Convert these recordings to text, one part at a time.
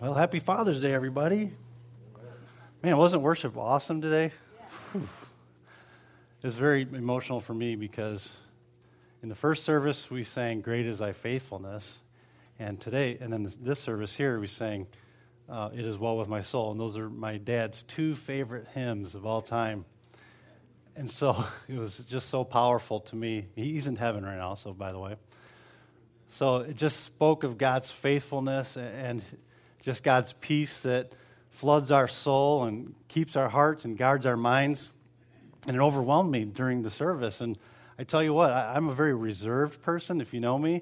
Well, happy Father's Day, everybody. Man, wasn't worship awesome today? Yeah. It's very emotional for me because in the first service we sang "Great is Thy faithfulness," and today, and then this service here we sang uh, "It Is Well with My Soul," and those are my dad's two favorite hymns of all time. And so it was just so powerful to me. He's in heaven right now, so by the way. So it just spoke of God's faithfulness and just God's peace that floods our soul and keeps our hearts and guards our minds. And it overwhelmed me during the service. And I tell you what, I, am a very reserved person, if you know me.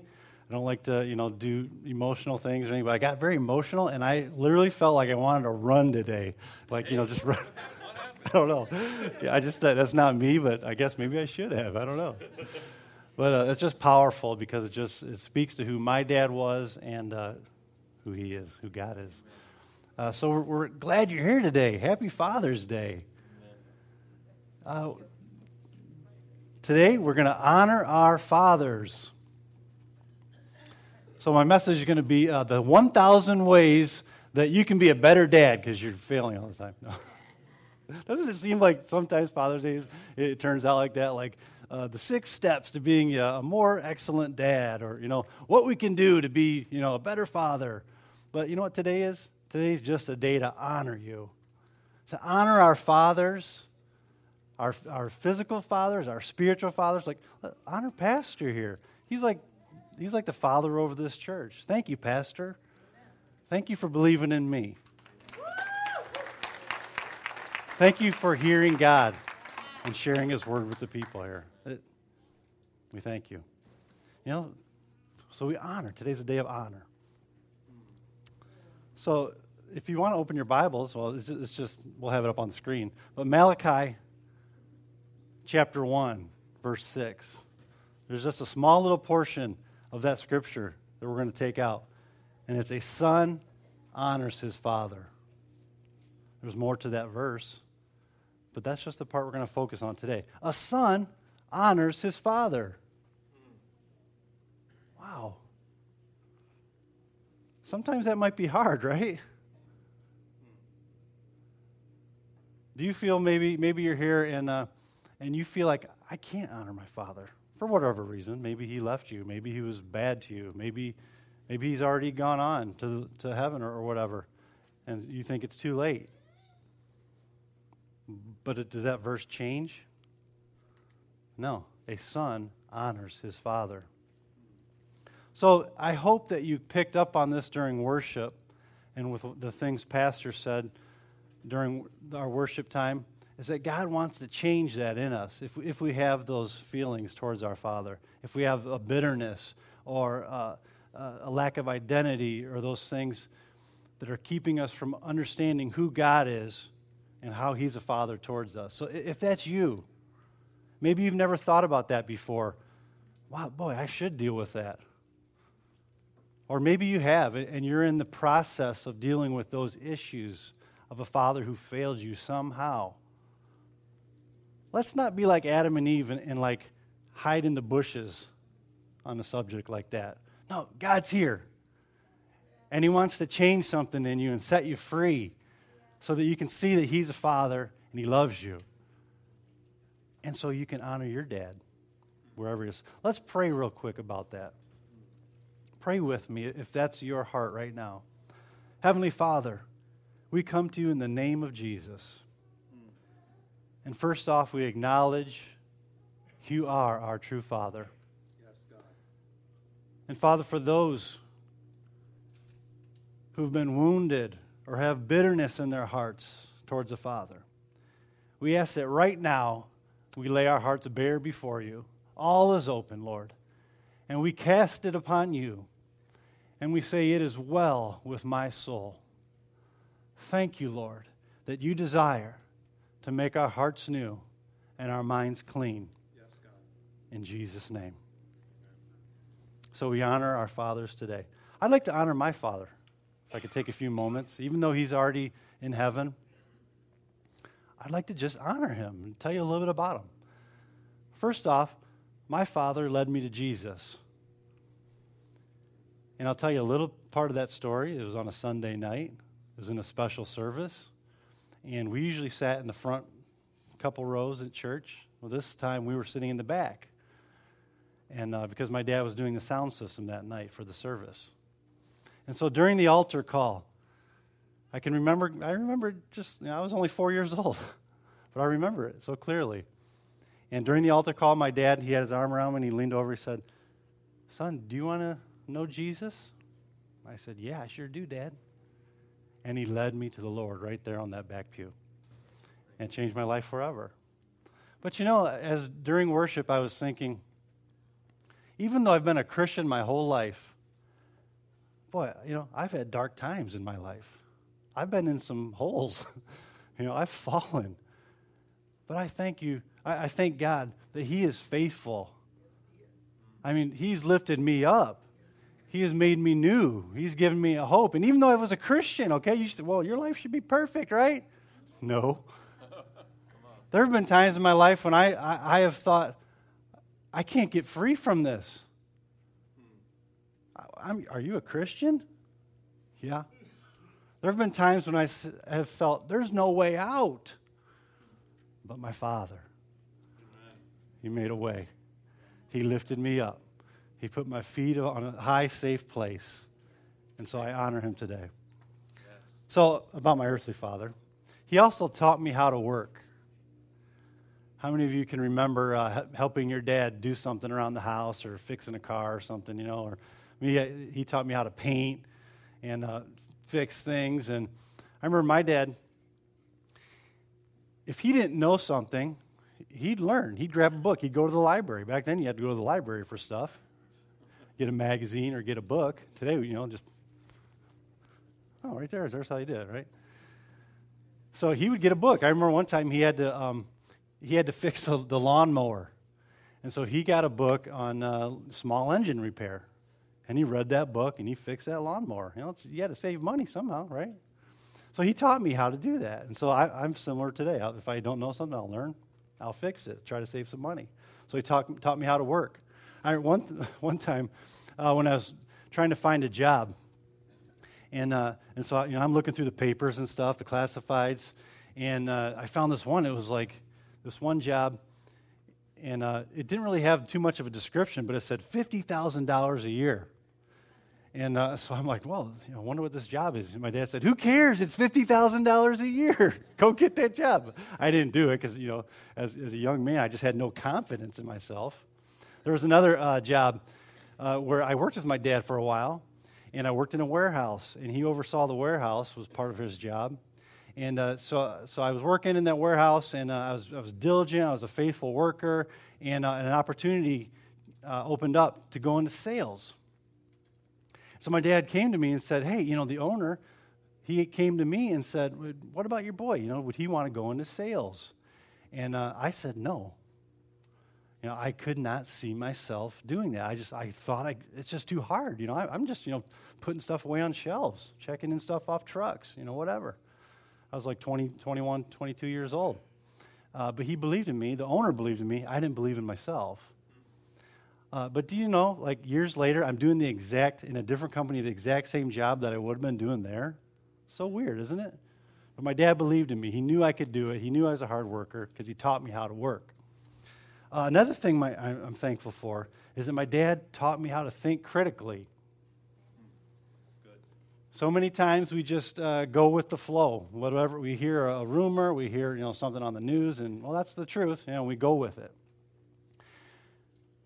I don't like to, you know, do emotional things or anything, but I got very emotional and I literally felt like I wanted to run today. Like, you know, just run. I don't know. Yeah, I just, that's not me, but I guess maybe I should have. I don't know. But uh, it's just powerful because it just it speaks to who my dad was and uh, who He is, who God is. Uh, so we're, we're, glad you're here today. Happy Father's Day. Uh, today we're going to honor our fathers. So my message is going to be uh, the 1,000 ways that you can be a better dad because you're failing all the time. No. Doesn't it seem like sometimes Father's Day it turns out like that? Like uh, the six steps to being a, a, more excellent dad, or you know what we can do to be you know a better father. But you know what today is? Today's just a day to honor you, to honor our fathers, our, our physical fathers, our spiritual fathers. Like, uh, honor Pastor here. He's like, he's like the father over this church. Thank you, Pastor. Thank you for believing in me. Thank you for hearing God and sharing His word with the people here. It, we thank you. You know, so we honor. Today's a day of honor. So if you want to open your Bibles, well, it's, just, we'll have it up on the screen. But Malachi chapter 1, verse 6. There's just a small little portion of that scripture that we're going to take out. And it's a son honors his father. There's more to that verse, but that's just the part we're going to focus on today. A son honors his father. Wow. Sometimes that might be hard, right? Do you feel maybe maybe you're here and uh, and you feel like I can't honor my father for whatever reason? Maybe he left you. Maybe he was bad to you. Maybe maybe he's already gone on to to heaven or, or whatever, and you think it's too late. But it, does that verse change? No. A son honors his father. So I hope that you picked up on this during worship and with the things Pastor said during our worship time is that God wants to change that in us if, if we have those feelings towards our Father, if we have a bitterness or uh, a lack of identity or those things that are keeping us from understanding who God is and how He's a Father towards us. So if that's you, maybe you've never thought about that before. Wow, boy, I should deal with that. Or maybe you have, and you're in the process of dealing with those issues of a father who failed you somehow. Let's not be like Adam and Eve and, and like hide in the bushes on a subject like that. No, God's here. And He wants to change something in you and set you free so that you can see that He's a father and He loves you. And so you can honor your dad wherever he is. Let's pray real quick about that. Pray with me if that's your heart right now. Heavenly Father, we come to you in the name of Jesus. And first off, we acknowledge you are our true Father. Yes, God. And Father, for those who've been wounded or have bitterness in their hearts towards a Father, we ask that right now we lay our hearts bare before you. All is open, Lord. And we cast it upon you and we say, It is well with my soul. Thank you, Lord, that you desire to make our hearts new and our minds clean. Yes, In Jesus' name. So we honor our fathers today. I'd like to honor my father, if I could take a few moments, even though he's already in heaven. I'd like to just honor him and tell you a little bit about him. First off, my father led me to Jesus. And I'll tell you a little part of that story. It was on a Sunday night, it was in a special service. And we usually sat in the front couple rows at church. Well, this time we were sitting in the back. And uh, because my dad was doing the sound system that night for the service. And so during the altar call, I can remember, I remember just, you know, I was only four years old, but I remember it so clearly. And during the altar call, my dad, he had his arm around me and he leaned over. He said, Son, do you want to know Jesus? I said, Yeah, I sure do, Dad. And he led me to the Lord right there on that back pew and changed my life forever. But you know, as during worship, I was thinking, even though I've been a Christian my whole life, boy, you know, I've had dark times in my life. I've been in some holes. you know, I've fallen. But I thank you, I, I thank God that He is faithful. I mean, He's lifted me up. He has made me new. He's given me a hope. And even though I was a Christian, okay, you said, well, your life should be perfect, right? No. There have been times in my life when I, I, I have thought, I can't get free from this. I'm, are you a Christian? Yeah. There have been times when I have felt there's no way out. But my Father, He made a way. He lifted me up. He put my feet on a high, safe place. And so I honor Him today. So, about my earthly father, he also taught me how to work. How many of you can remember uh, helping your dad do something around the house or fixing a car or something, you know? Or me, he taught me how to paint and uh, fix things. And I remember my dad, if he didn't know something, he'd learn. He'd grab a book. He'd go to the library. Back then, you had to go to the library for stuff, get a magazine or get a book. Today, you know, just, oh, right there. There's how you did it, right? So he would get a book. I remember one time he had to, um, he had to fix the, the lawnmower. And so he got a book on uh, small engine repair. And he read that book and he fixed that lawnmower. You know, you had to save money somehow, right? So he taught me how to do that. And so I, am similar today. If I don't know something, I'll learn. I'll fix it. Try to save some money. So he taught, taught me how to work. I, one, one time uh, when I was trying to find a job, and, uh, and so you know, I'm looking through the papers and stuff, the classifieds, and uh, I found this one. It was like this one job, and uh, it didn't really have too much of a description, but it said $50,000 a year. And uh, so I'm like, well, you know, I wonder what this job is. And my dad said, who cares? It's $50,000 a year. Go get that job. I didn't do it because, you know, as, as a young man, I just had no confidence in myself. There was another uh, job uh, where I worked with my dad for a while, and I worked in a warehouse, and he oversaw the warehouse, was part of his job. And uh, so, so I was working in that warehouse, and uh, I, was, I was diligent, I was a faithful worker, and, uh, an opportunity opened up to go into sales. So my dad came to me and said, Hey, you know, the owner, he came to me and said, What about your boy? You know, would he want to go into sales? And uh, I said, No. You know, I could not see myself doing that. I just, I thought I, it's just too hard. You know, I, I'm just, you know, putting stuff away on shelves, checking in stuff off trucks, you know, whatever. I was like 20, 21, 22 years old. Uh, but he believed in me. The owner believed in me. I didn't believe in myself. Uh, but do you know, like years later, I'm doing the exact, in a different company, the exact same job that I would have been doing there? So weird, isn't it? But my dad believed in me. He knew I could do it. He knew I was a hard worker because he taught me how to work. Uh, another thing my, I'm thankful for is that my dad taught me how to think critically. So many times we just uh, go with the flow. Whatever we hear a rumor, we hear you know something on the news, and well, that's the truth. You know, we go with it.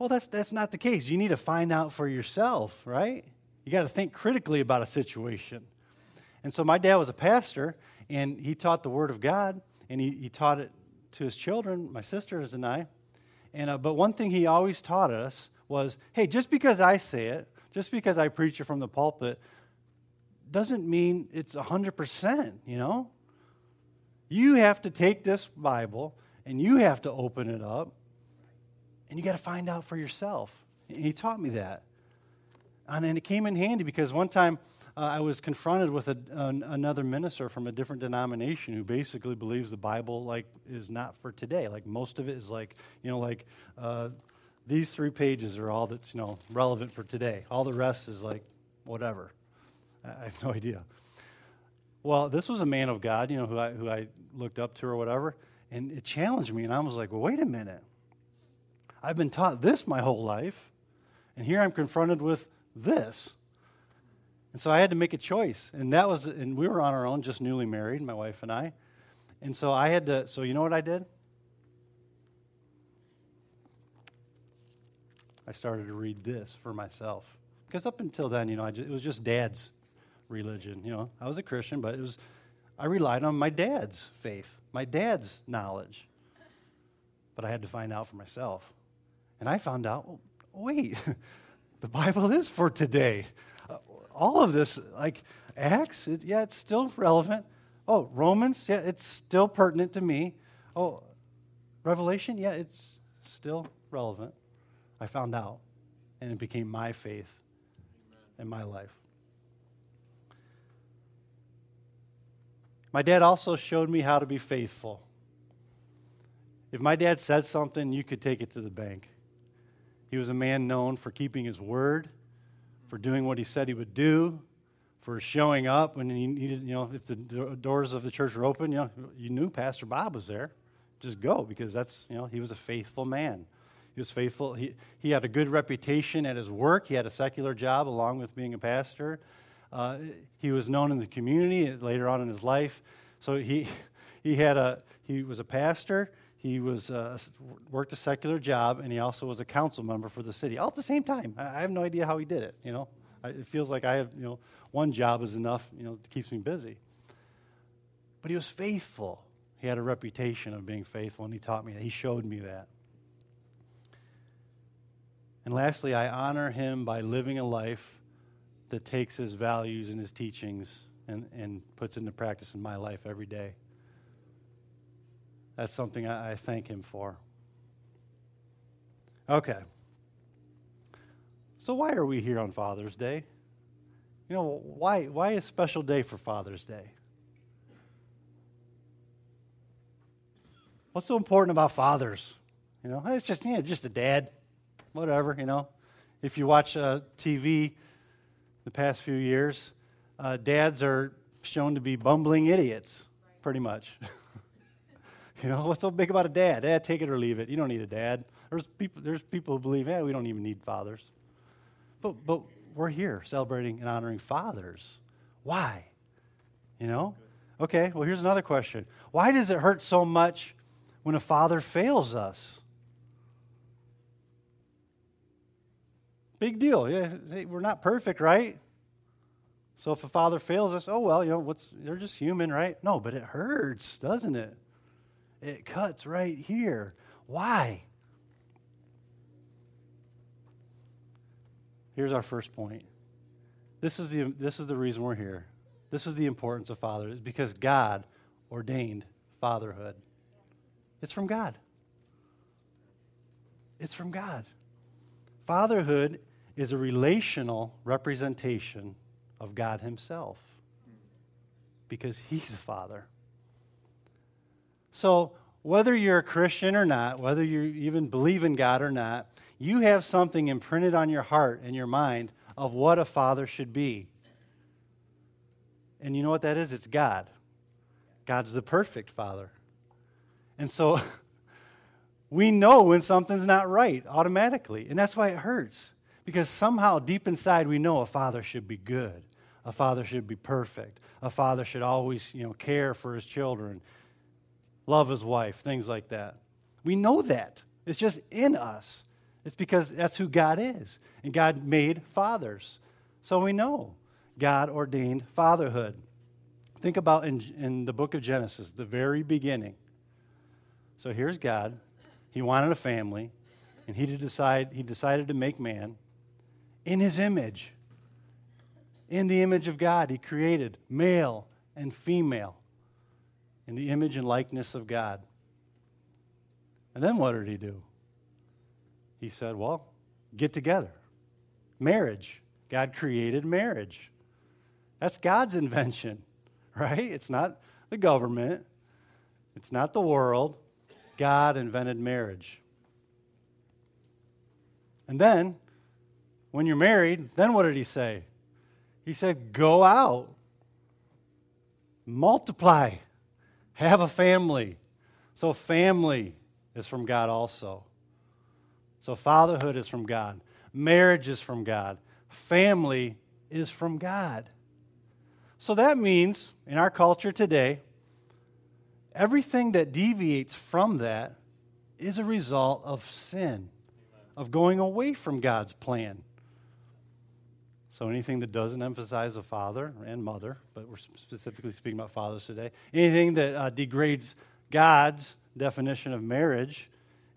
Well, that's that's not the case. You need to find out for yourself, right? You got to think critically about a situation. And so my dad was a pastor, and he taught the Word of God, and he, he taught it to his children, my sisters and I. And uh, but one thing he always taught us was, hey, just because I say it, just because I preach it from the pulpit, doesn't mean it's 100%, you know? You have to take this Bible and you have to open it up and you got to find out for yourself. And he taught me that. And, and it came in handy because one time uh, I was confronted with a, an, another minister from a different denomination who basically believes the Bible like is not for today. Like most of it is like, you know, like uh, these three pages are all that's, you know, relevant for today. All the rest is like whatever. I have no idea. Well, this was a man of God, you know, who I, who I looked up to or whatever, and it challenged me. And I was like, well, wait a minute. I've been taught this my whole life, and here I'm confronted with this. And so I had to make a choice. And that was, and we were on our own, just newly married, my wife and I. And so I had to, so you know what I did? I started to read this for myself. Because up until then, you know, just, it was just dad's religion. You know, I was a Christian, but it was, I relied on my dad's faith, my dad's knowledge. But I had to find out for myself. And I found out, oh, wait, the Bible is for today. Uh, all of this, like Acts, it, yeah, it's still relevant. Oh, Romans, yeah, it's still pertinent to me. Oh, Revelation, yeah, it's still relevant. I found out, and it became my faith in my life. My dad also showed me how to be faithful. If my dad said something, you could take it to the bank. He was a man known for keeping his word, for doing what he said he would do, for showing up when he needed, you know, if the doors of the church were open, you know, you knew Pastor Bob was there. Just go because that's, you know, he was a faithful man. He was faithful. He, he had a good reputation at his work. He had a secular job along with being a pastor. Uh, he was known in the community later on in his life. So he, he, had a, he was a pastor. He was, uh, worked a secular job, and he also was a council member for the city, all at the same time. I, have no idea how he did it. You know, it feels like I have, you know, one job is enough, you know, keeps me busy. But he was faithful. He had a reputation of being faithful, and he taught me that. He showed me that. And lastly, I honor him by living a life that takes his values and his teachings and, and puts into practice in my life every day. That's something I, I thank him for. Okay. So, why are we here on Father's Day? You know, why, why a special day for Father's Day? What's so important about fathers? You know, it's just, yeah, just a dad whatever, you know. If you watch uh, TV the past few years, uh, dads are shown to be bumbling idiots, pretty much. you know, what's so big about a dad? Dad, take it or leave it. You don't need a dad. There's people, there's people who believe, yeah, we don't even need fathers. But, but we're here celebrating and honoring fathers. Why? You know? Okay, well, here's another question. Why does it hurt so much when a father fails us? Big deal. Yeah, we're not perfect, right? So if a father fails us, oh well, you know, what's they're just human, right? No, but it hurts, doesn't it? It cuts right here. Why? Here's our first point. This is the this is the reason we're here. This is the importance of fatherhood. It's because God ordained fatherhood. It's from God. It's from God. Fatherhood is a relational representation of God Himself because He's a Father. So, whether you're a Christian or not, whether you even believe in God or not, you have something imprinted on your heart and your mind of what a father should be. And you know what that is? It's God. God's the perfect father. And so we know when something's not right automatically. And that's why it hurts. Because somehow deep inside we know a father should be good. A father should be perfect. A father should always, you know, care for his children, love his wife, things like that. We know that. It's just in us. It's because that's who God is. And God made fathers. So we know God ordained fatherhood. Think about in, in the book of Genesis, the very beginning. So here's God. He wanted a family, and he, decide, he decided to make man in his image. In the image of God, he created male and female in the image and likeness of God. And then what did he do? He said, Well, get together. Marriage. God created marriage. That's God's invention, right? It's not the government, it's not the world. God invented marriage. And then when you're married, then what did he say? He said, Go out, multiply, have a family. So, family is from God also. So, fatherhood is from God, marriage is from God, family is from God. So, that means in our culture today, everything that deviates from that is a result of sin, of going away from God's plan. So anything that doesn't emphasize a father and mother, but we're specifically speaking about fathers today, anything that uh, degrades God's definition of marriage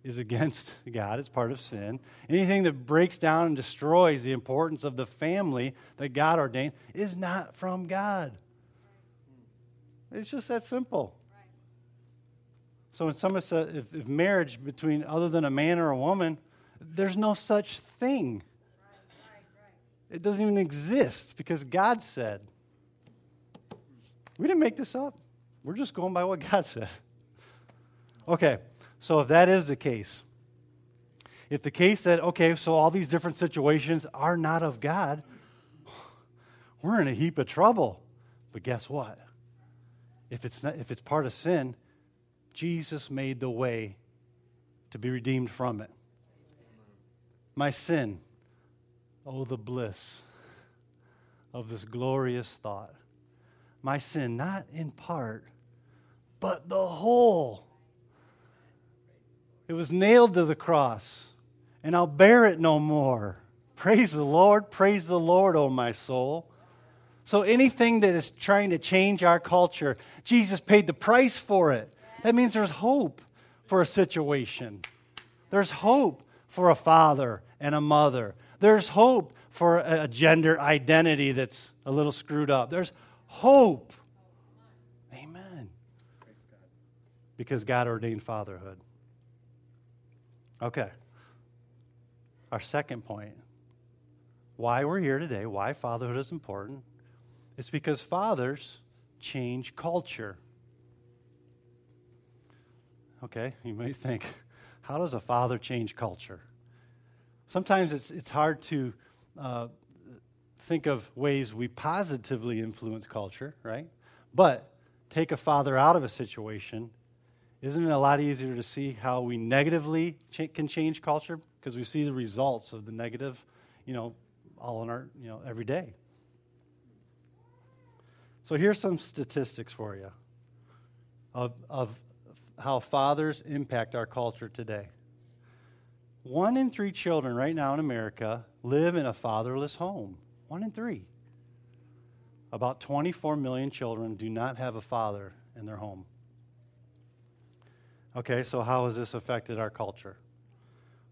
is against God, it's part of sin. Anything that breaks down and destroys the importance of the family that God ordained is not from God. It's just that simple. So when someone says if, if marriage between other than a man or a woman, there's no such thing. It doesn't even exist because God said. We didn't make this up. We're just going by what God said. Okay, so if that is the case, if the case that, okay, so all these different situations are not of God, we're in a heap of trouble. But guess what? If it's, not, if it's part of sin, Jesus made the way to be redeemed from it. My sin, oh, the bliss of this glorious thought. My sin, not in part, but the whole. It was nailed to the cross, and I'll bear it no more. Praise the Lord, praise the Lord, O oh my soul. So anything that is trying to change our culture, Jesus paid the price for it. That means there's hope for a situation. There's hope for a father and a mother. There's hope for a gender identity that's a little screwed up. There's hope. Amen. Because God ordained fatherhood. Okay. Our second point why we're here today, why fatherhood is important, it's because fathers change culture. Okay, you may think, how does a father change culture? Sometimes it's, it's hard to uh, think of ways we positively influence culture, right? But take a father out of a situation, isn't it a lot easier to see how we negatively can change culture? Because we see the results of the negative, you know, all in our, you know, every day. So here's some statistics for you of, of how fathers impact our culture today. One in three children right now in America live in a fatherless home. One in three. About 24 million children do not have a father in their home. Okay, so how has this affected our culture?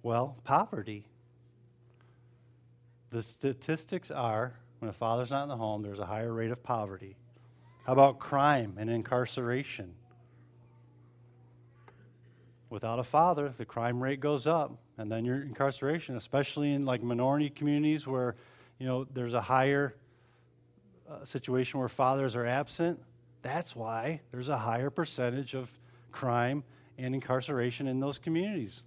Well, poverty. The statistics are when a father's not in the home, there's a higher rate of poverty. How about crime and incarceration? without a father, the crime rate goes up, and then your incarceration, especially in like minority communities where you know there's a higher uh, situation where fathers are absent. That's why there's a higher percentage of crime and incarceration in those communities.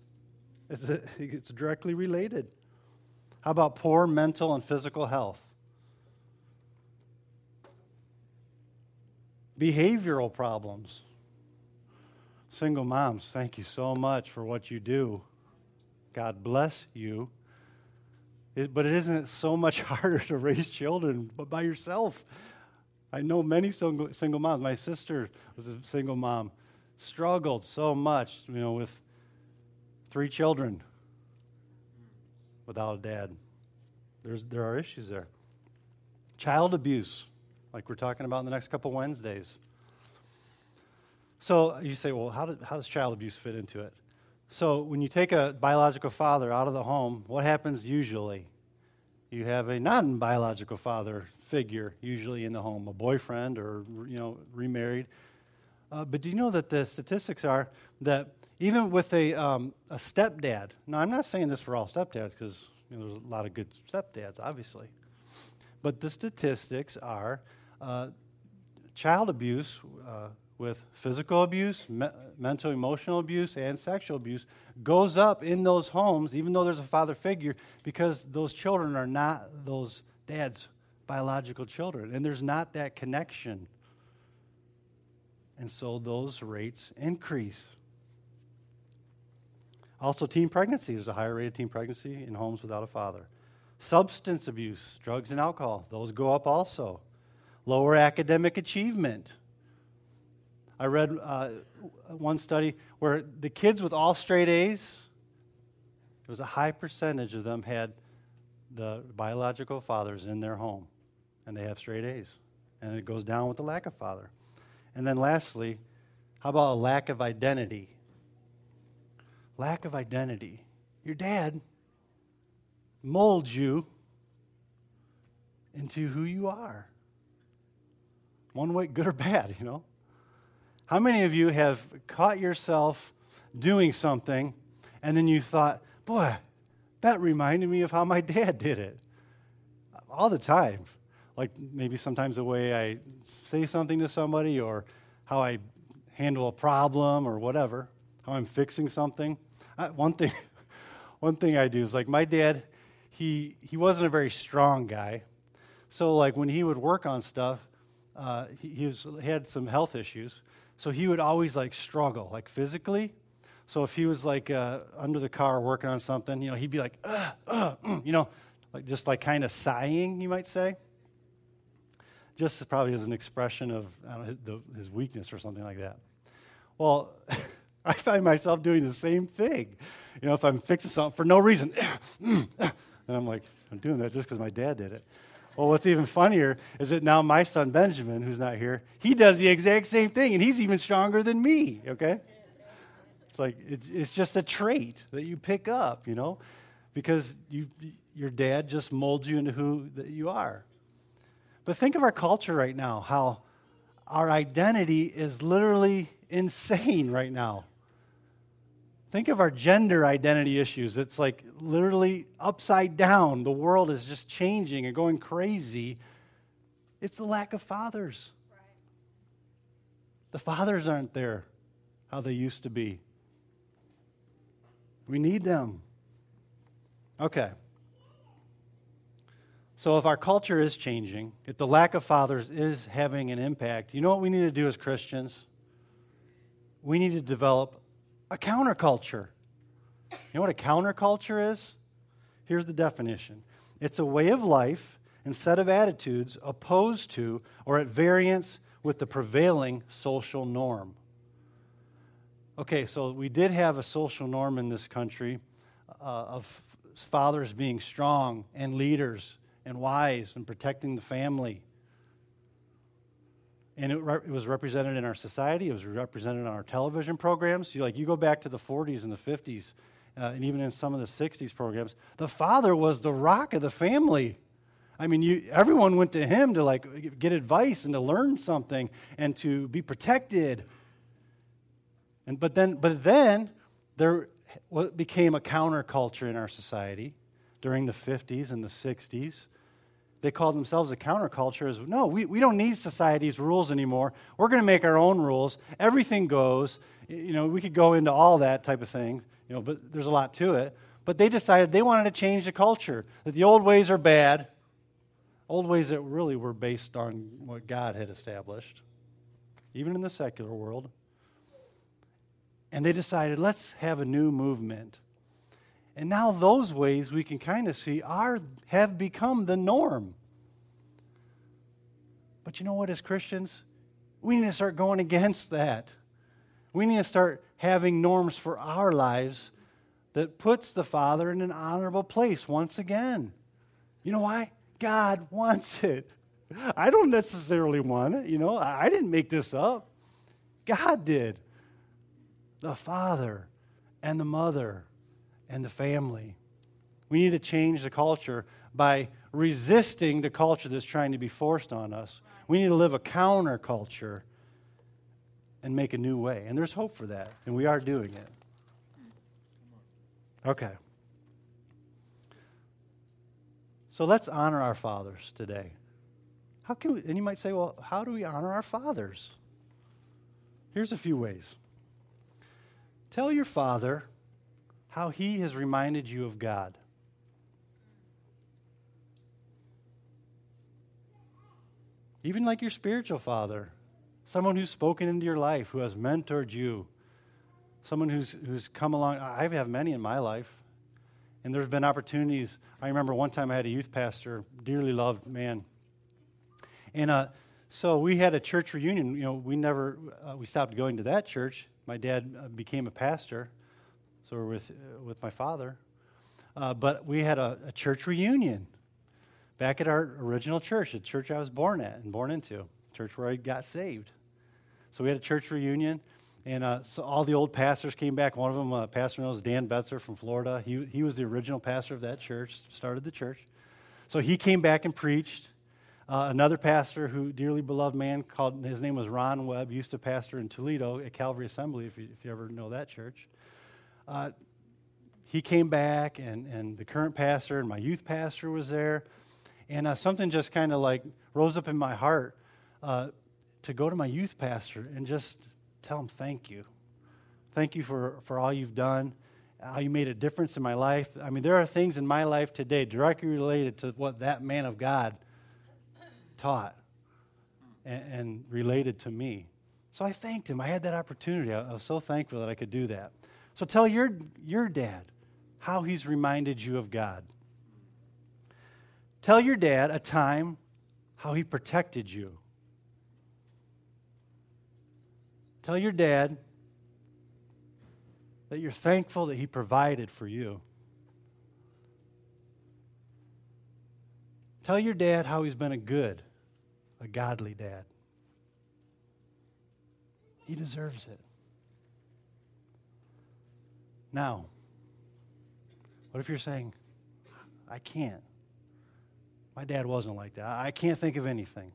It's, a, it's directly related. How about poor mental and physical health? Behavioral problems. Single moms, thank you so much for what you do. God bless you. It, but it isn't so much harder to raise children but by yourself. I know many single, single moms. My sister was a single mom, struggled so much, you know, with three children without a dad. There's, there are issues there. Child abuse, like we're talking about in the next couple Wednesdays. So you say, well, how, did, how does child abuse fit into it? So when you take a biological father out of the home, what happens usually? You have a non-biological father figure usually in the home, a boyfriend or you know remarried. Uh, but do you know that the statistics are that even with a, um, a stepdad, now I'm not saying this for all stepdads because you know, there's a lot of good stepdads, obviously, but the statistics are uh, child abuse uh, with physical abuse, me- mental emotional abuse, and sexual abuse goes up in those homes, even though there's a father figure, because those children are not those dad's biological children. And there's not that connection. And so those rates increase. Also, teen pregnancy. There's a higher rate of teen pregnancy in homes without a father. Substance abuse, drugs and alcohol, those go up also. Lower academic achievement. I read uh, one study where the kids with all straight A's, it was a high percentage of them had the biological fathers in their home, and they have straight A's. And it goes down with the lack of father. And then lastly, how about a lack of identity? Lack of identity. Your dad molds you into who you are. One way, good or bad, you know. How many of you have caught yourself doing something and then you thought, boy, that reminded me of how my dad did it? All the time. Like maybe sometimes the way I say something to somebody or how I handle a problem or whatever, how I'm fixing something. I, one thing, one thing I do is like my dad, he he wasn't a very strong guy, so like when he would work on stuff, uh, he, he, was, he had some health issues, so he would always like struggle, like physically. So if he was like uh, under the car working on something, you know, he'd be like, uh, uh, you know, like just like kind of sighing, you might say. Just probably as an expression of know, his, the, his weakness or something like that. Well, I find myself doing the same thing. You know, if I'm fixing something for no reason, and I'm like, I'm doing that just because my dad did it. Well, what's even funnier is that now my son Benjamin, who's not here, he does the exact same thing, and he's even stronger than me, okay? It's like, it's just a trait that you pick up, you know, because you, your dad just molds you into who that you are. But think of our culture right now, how our identity is literally insane right now. Think of our gender identity issues. It's like literally upside down. The world is just changing and going crazy. It's the lack of fathers. Right. The fathers aren't there how they used to be. We need them. Okay. So, if our culture is changing, if the lack of fathers is having an impact, you know what we need to do as Christians? We need to develop a counterculture. You know what a counterculture is? Here's the definition it's a way of life and set of attitudes opposed to or at variance with the prevailing social norm. Okay, so we did have a social norm in this country uh, of fathers being strong and leaders and wise and protecting the family and it, re- it, was represented in our society. It was represented on our television programs. You, like you go back to the 40s and the 50s, uh, and even in some of the 60s programs, the father was the rock of the family. I mean, you, everyone went to him to like get advice and to learn something and to be protected. And but then, but then there became a counterculture in our society during the 50s and the 60s they called themselves a counterculture is no, we, we don't need society's rules anymore. We're going to make our own rules. Everything goes. You know, we could go into all that type of thing, you know, but there's a lot to it. But they decided they wanted to change the culture, that the old ways are bad, old ways that really were based on what God had established, even in the secular world. And they decided, let's have a new movement. And now those ways we can kind of see are have become the norm. But you know what, as Christians, we need to start going against that. We need to start having norms for our lives that puts the Father in an honorable place once again. You know why? God wants it. I don't necessarily want it, you know. I didn't make this up. God did. The Father and the Mother and the family. We need to change the culture by resisting the culture that's trying to be forced on us. We need to live a counterculture and make a new way. And there's hope for that, and we are doing it. Okay. So let's honor our fathers today. How can we, and you might say, well, how do we honor our fathers? Here's a few ways. Tell your father how he has reminded you of God. even like your spiritual father, someone who's spoken into your life, who has mentored you, someone who's, who's come along. I have many in my life. And there's been opportunities. I remember one time I had a youth pastor, dearly loved man. And uh, so we had a church reunion. You know, we never, uh, we stopped going to that church. My dad uh, became a pastor, so we're with, uh, with my father. Uh, but we had a, a church reunion back at our original church, the church I was born at and born into, church where I got saved. So we had a church reunion, and uh, so all the old pastors came back. One of them, uh, pastor knows Dan Betzer from Florida. He, he was the original pastor of that church, started the church. So he came back and preached. Uh, another pastor who, dearly beloved man, called his name was Ron Webb, used to pastor in Toledo at Calvary Assembly, if you, if you ever know that church. Uh, he came back, and, and the current pastor and my youth pastor was there. And uh, something just kind of like rose up in my heart uh, to go to my youth pastor and just tell him thank you. Thank you for, for all you've done, how you made a difference in my life. I mean, there are things in my life today directly related to what that man of God taught and, and related to me. So I thanked him. I had that opportunity. I, I was so thankful that I could do that. So tell your, your dad how he's reminded you of God. Tell your dad a time how he protected you. Tell your dad that you're thankful that he provided for you. Tell your dad how he's been a good, a godly dad. He deserves it. Now, what if you're saying, I can't? My dad wasn't like that. I can't think of anything.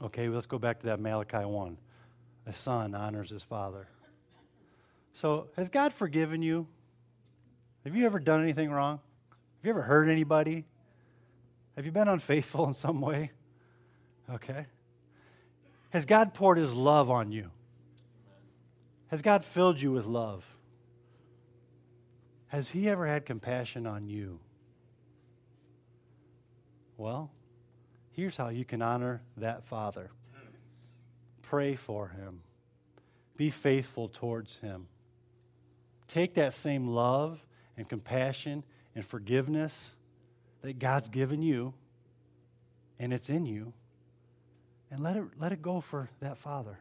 Okay, let's go back to that Malachi 1. A son honors his father. So, has God forgiven you? Have you ever done anything wrong? Have you ever hurt anybody? Have you been unfaithful in some way? Okay. Has God poured his love on you? Has God filled you with love? Has he ever had compassion on you? Well, here's how you can honor that father pray for him, be faithful towards him. Take that same love and compassion and forgiveness that God's given you, and it's in you, and let it, let it go for that father.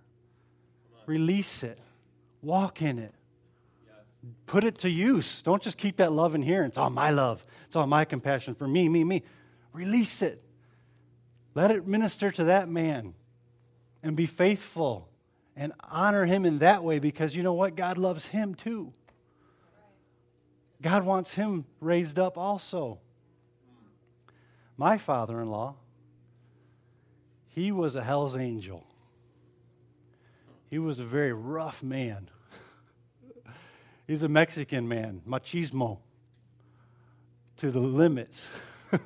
Release it, walk in it. Put it to use. Don't just keep that love in here. It's all my love. It's all my compassion for me, me, me. Release it. Let it minister to that man and be faithful and honor him in that way because you know what? God loves him too. God wants him raised up also. My father in law, he was a hell's angel. He was a very rough man. He's a Mexican man, machismo to the limits.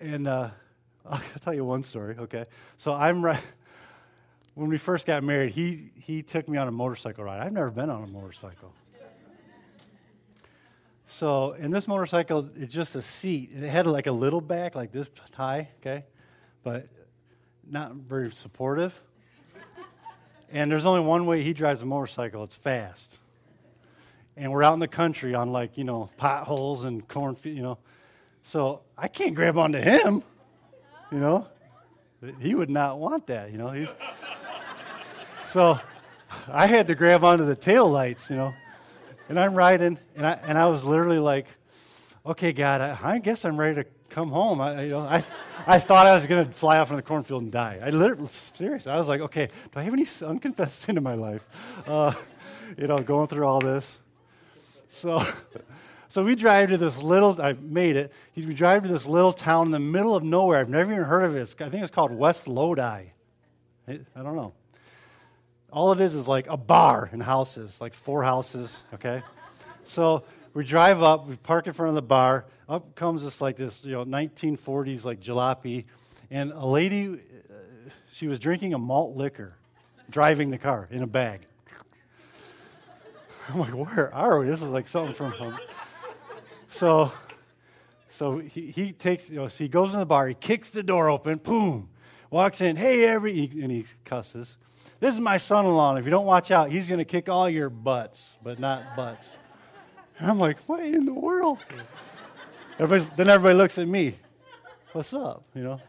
and uh, I'll tell you one story, okay? So I'm right. When we first got married, he, he took me on a motorcycle ride. I've never been on a motorcycle. So, in this motorcycle, it's just a seat. It had like a little back, like this high, okay? But not very supportive. And there's only one way he drives a motorcycle it's fast. And we're out in the country on like, you know, potholes and cornfield, you know. So I can't grab onto him, you know. He would not want that, you know. He's so I had to grab onto the tail lights, you know. And I'm riding, and I and I was literally like, "Okay, God, I, I guess I'm ready to come home." I, you know, I I thought I was going to fly off in the cornfield and die. I literally, serious. I was like, "Okay, do I have any unconfessed sin in my life?" Uh, you know, going through all this. So. So we drive to this little, I made it. We drive to this little town in the middle of nowhere. I've never even heard of it. I think it's called West Lodi. I don't know. All it is is like a bar and houses, like four houses, okay? So we drive up, we park in front of the bar. Up comes this like this, you know, 1940s like jalopy. And a lady, uh, she was drinking a malt liquor, driving the car in a bag. I'm like, where are we? This is like something from home. So So he, he takes, you know, so he goes in the bar, he kicks the door open, boom, walks in, hey, every, and he cusses. This is my son in law, if you don't watch out, he's going to kick all your butts, but not butts. And I'm like, what in the world? Everybody's, then everybody looks at me. What's up? You know?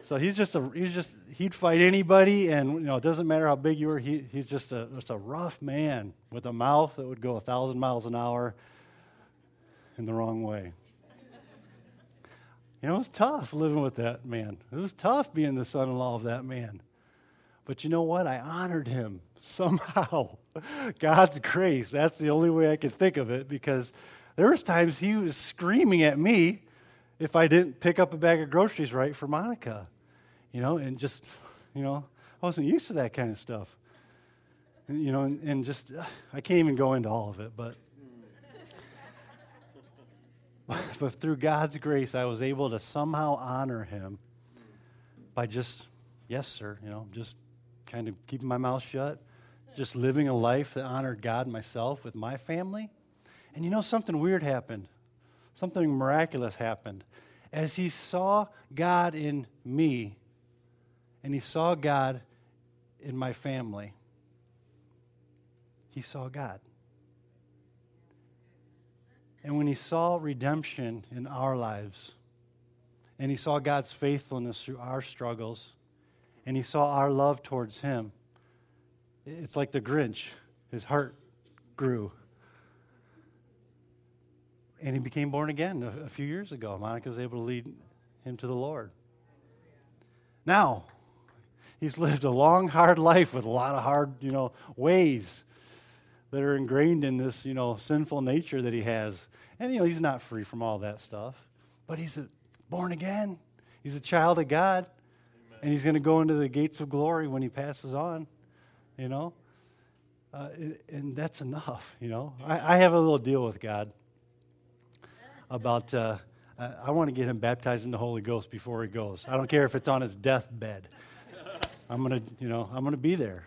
So he's just a he's just he'd fight anybody, and you know it doesn't matter how big you were. He, he's just a just a rough man with a mouth that would go a thousand miles an hour in the wrong way. You know, it was tough living with that man. It was tough being the son-in-law of that man. But you know what? I honored him somehow. God's grace. That's the only way I could think of it because there was times he was screaming at me if I didn't pick up a bag of groceries right for Monica you know, and just, you know, I wasn't used to that kind of stuff. You know, and, and just, I can't even go into all of it, but. but through God's grace, I was able to somehow honor him by just, yes, sir, you know, just kind of keeping my mouth shut, just living a life that honored God myself with my family. And you know, something weird happened. Something miraculous happened. As he saw God in me, and he saw God in my family. He saw God. And when he saw redemption in our lives, and he saw God's faithfulness through our struggles, and he saw our love towards him, it's like the Grinch. His heart grew. And he became born again a, a few years ago. Monica was able to lead him to the Lord. Now, he's lived a long, hard life with a lot of hard, you know, ways that are ingrained in this, you know, sinful nature that he has. And, you know, he's not free from all that stuff. But he's a, born again. He's a child of God. Amen. And he's going to go into the gates of glory when he passes on, you know. Uh, and that's enough, you know. I, I, have a little deal with God about, uh, I want to get him baptized in the Holy Ghost before he goes. I don't care if it's on his deathbed. I'm going to, you know, I'm going to be there.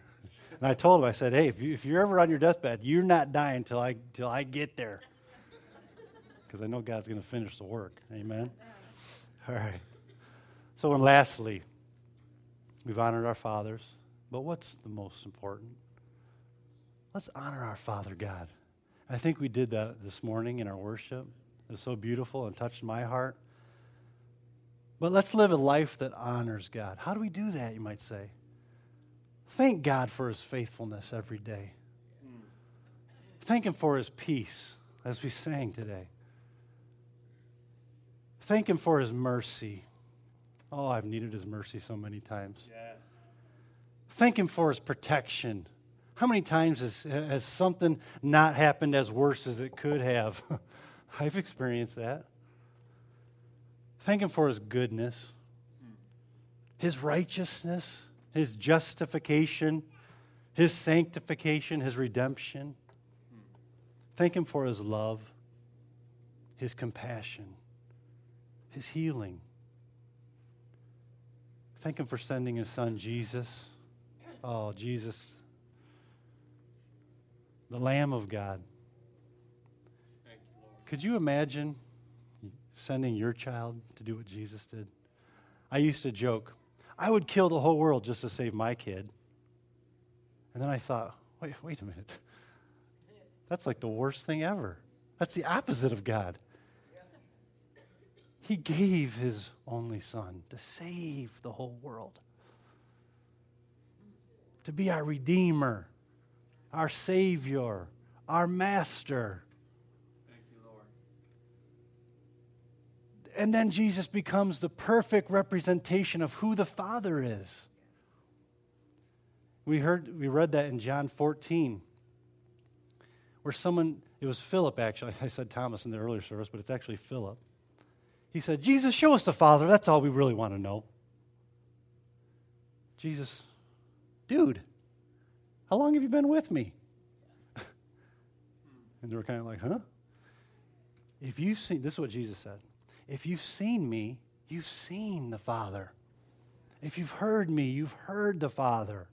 And I told him, I said, hey, if, you, if you're ever on your deathbed, you're not dying until I, till I get there. Because I know God's going to finish the work. Amen? All right. So, and lastly, we've honored our fathers. But what's the most important? Let's honor our Father God. I think we did that this morning in our worship. It was so beautiful and touched my heart. But let's live a life that honors God. How do we do that, you might say? Thank God for his faithfulness every day. Thank him for his peace, as we sang today. Thank him for his mercy. Oh, I've needed his mercy so many times. Yes. Thank him for his protection. How many times has, has something not happened as worse as it could have? I've experienced that. Thank Him for His goodness, His righteousness, His justification, His sanctification, His redemption. Thank Him for His love, His compassion, His healing. Thank Him for sending His Son, Jesus. Oh, Jesus, the Lamb of God. Could you imagine? sending your child to do what Jesus did? I used to joke, I would kill the whole world just to save my kid. And then I thought, wait, wait a minute. That's like the worst thing ever. That's the opposite of God. He gave his only son to save the whole world, to be our Redeemer, our Savior, our Master. and then Jesus becomes the perfect representation of who the Father is. We heard we read that in John 14 where someone it was Philip actually. I said Thomas in the earlier service, but it's actually Philip. He said, "Jesus, show us the Father. That's all we really want to know." Jesus, dude, how long have you been with me? and they were kind of like, "Huh?" If you've seen, this is what Jesus said. If you've seen me, you've seen the Father. If you've heard me, you've heard the Father.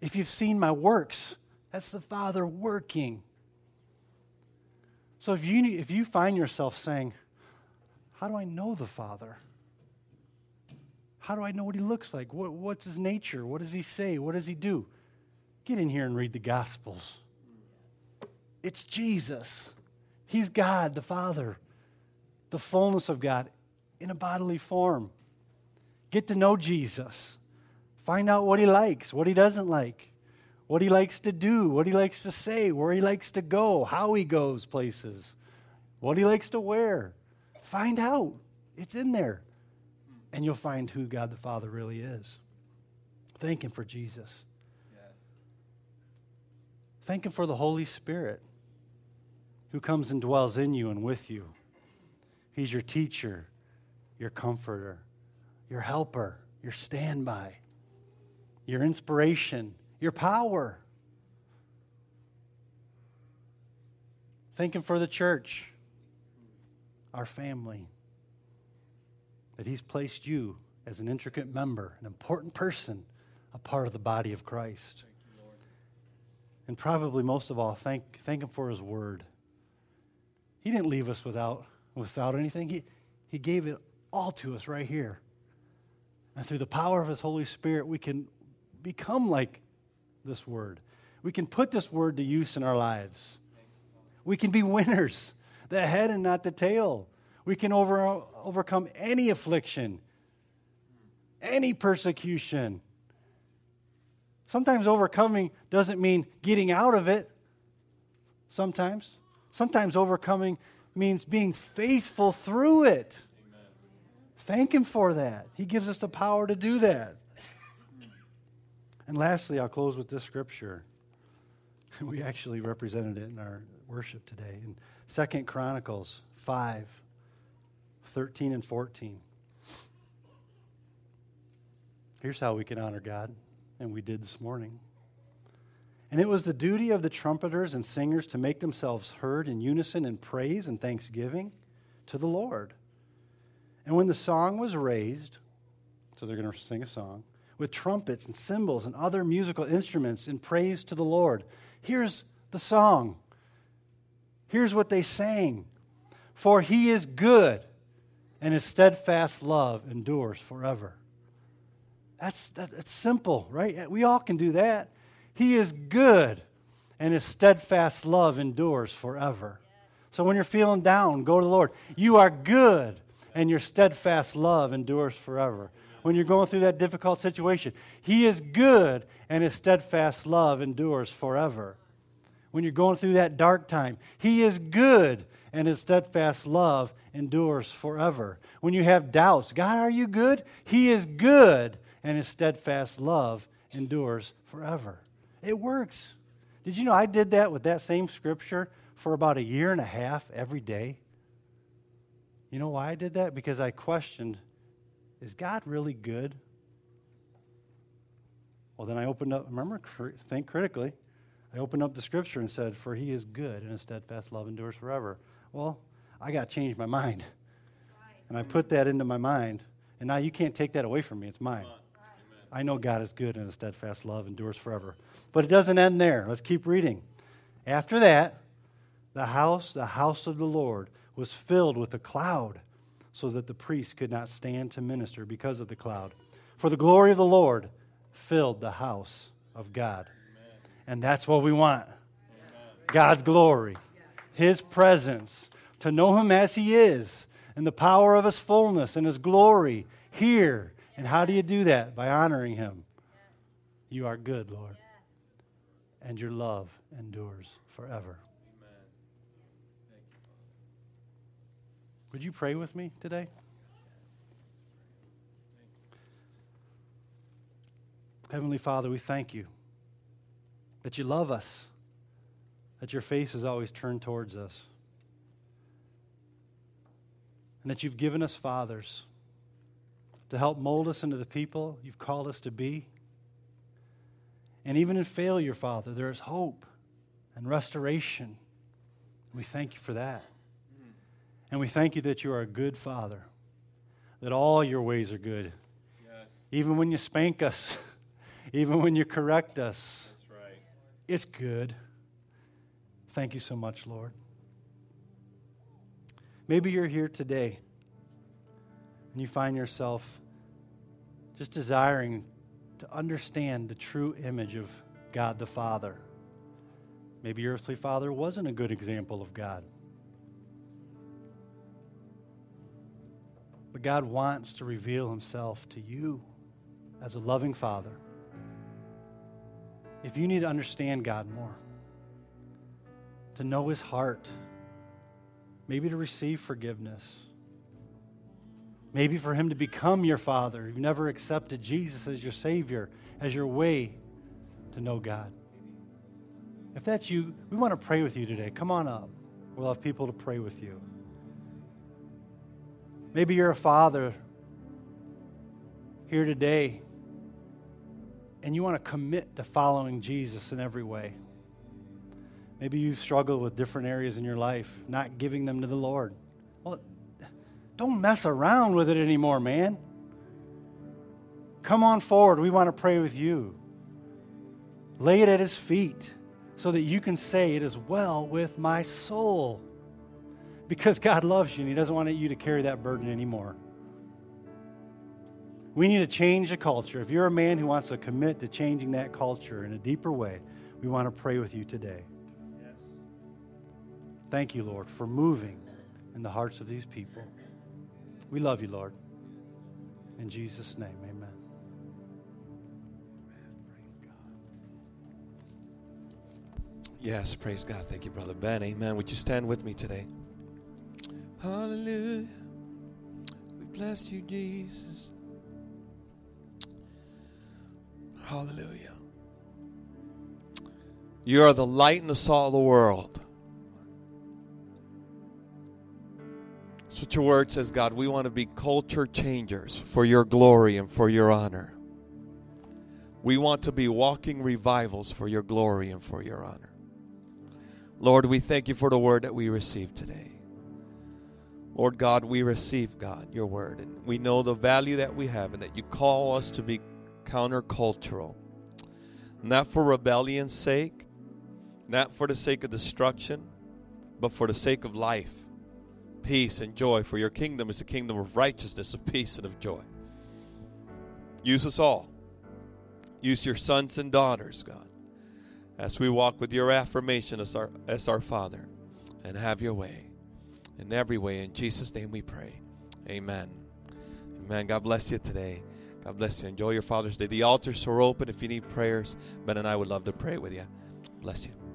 If you've seen my works, that's the Father working. So if you, if you find yourself saying, How do I know the Father? How do I know what he looks like? What, what's his nature? What does he say? What does he do? Get in here and read the Gospels. It's Jesus. He's God, the Father, the fullness of God in a bodily form. Get to know Jesus. Find out what he likes, what he doesn't like, what he likes to do, what he likes to say, where he likes to go, how he goes places, what he likes to wear. Find out. It's in there. And you'll find who God the Father really is. Thank him for Jesus. Yes. Thank him for the Holy Spirit who comes and dwells in you and with you. He's your teacher, your comforter, your helper, your standby, your inspiration, your power. Thank Him for the church, our family, that He's placed you as an intricate member, an important person, a part of the body of Christ. You, and probably most of all, thank, thank Him for His word. He didn't leave us without, without anything, he, he gave it all to us right here. And through the power of His Holy Spirit, we can become like this word. We can put this word to use in our lives. We can be winners, the head and not the tail. We can over, overcome any affliction, any persecution. Sometimes overcoming doesn't mean getting out of it. Sometimes. Sometimes overcoming means being faithful through it. Amen. Thank Him for that. He gives us the power to do that. And lastly, I'll close with this scripture. We actually represented it in our worship today in Second Chronicles 5 13 and 14. Here's how we can honor God, and we did this morning. And it was the duty of the trumpeters and singers to make themselves heard in unison in praise and thanksgiving to the Lord. And when the song was raised, so they're going to sing a song, with trumpets and cymbals and other musical instruments in praise to the Lord. Here's the song. Here's what they sang For he is good, and his steadfast love endures forever. That's, that, that's simple, right? We all can do that. He is good, and his steadfast love endures forever. So when you're feeling down, go to the Lord. You are good, and your steadfast love endures forever when you're going through that difficult situation. He is good, and his steadfast love endures forever. When you're going through that dark time, he is good, and his steadfast love endures forever. When you have doubts, God, are you good? He is good, and his steadfast love endures forever. It works. Did you know I did that with that same scripture for about a year and a half every day? You know why I did that? Because I questioned is God really good? Well, then I opened up, remember, think critically. I opened up the scripture and said, For he is good, and his steadfast love endures forever. Well, I got to change my mind. Right. And I put that into my mind. And now you can't take that away from me. It's mine. Right. I know God is good, and his steadfast love endures forever. But it doesn't end there. Let's keep reading. After that, the house, the house of the Lord, was filled with a cloud so that the priest could not stand to minister because of the cloud. For the glory of the Lord filled the house of God. Amen. And that's what we want Amen. God's glory, His presence, to know Him as He is, and the power of His fullness and His glory here. And how do you do that? By honoring Him. You are good, Lord. And your love endures forever. Would you pray with me today? Heavenly Father, we thank you that you love us, that your face is always turned towards us, and that you've given us fathers to help mold us into the people you've called us to be. And even in failure, Father, there is hope and restoration. We thank you for that. And we thank you that you are a good Father, that all your ways are good. Yes. Even when you spank us, even when you correct us, right. it's good. Thank you so much, Lord. Maybe you're here today and you find yourself just desiring to understand the true image of God the Father. Maybe your earthly father wasn't a good example of God. But God wants to reveal himself to you as a loving father. If you need to understand God more, to know his heart, maybe to receive forgiveness, maybe for him to become your father. You've never accepted Jesus as your Savior, as your way to know God. If that's you, we want to pray with you today. Come on up. We'll have people to pray with you. Maybe you're a father here today and you want to commit to following Jesus in every way. Maybe you've struggled with different areas in your life, not giving them to the Lord. Well, don't mess around with it anymore, man. Come on forward. We want to pray with you. Lay it at his feet so that you can say, It is well with my soul because God loves you and He doesn't want you to carry that burden anymore. We need to change the culture. If you're a man who wants to commit to changing that culture in a deeper way, we want to pray with you today. Thank you, Lord, for moving in the hearts of these people. We love you, Lord. In Jesus' name, amen. Yes, praise God. Thank you, Brother Ben. Amen. Would you stand with me today? Hallelujah. We bless you, Jesus. Hallelujah. You are the light and the salt of the world. What your word says, God. We want to be culture changers for your glory and for your honor. We want to be walking revivals for your glory and for your honor. Lord, we thank you for the word that we received today. Lord God, we receive, God, your word. And we know the value that we have and that you call us to be countercultural. Not for rebellion's sake, not for the sake of destruction, but for the sake of life, peace, and joy. For your kingdom is a kingdom of righteousness, of peace, and of joy. Use us all. Use your sons and daughters, God, as we walk with your affirmation as our, as our Father, and have your way in every way. In Jesus' name we pray. Amen. Amen. God bless you today. God bless you. Enjoy your Father's Day. The altars are open if you need prayers. Ben and I would love to pray with you. Bless you.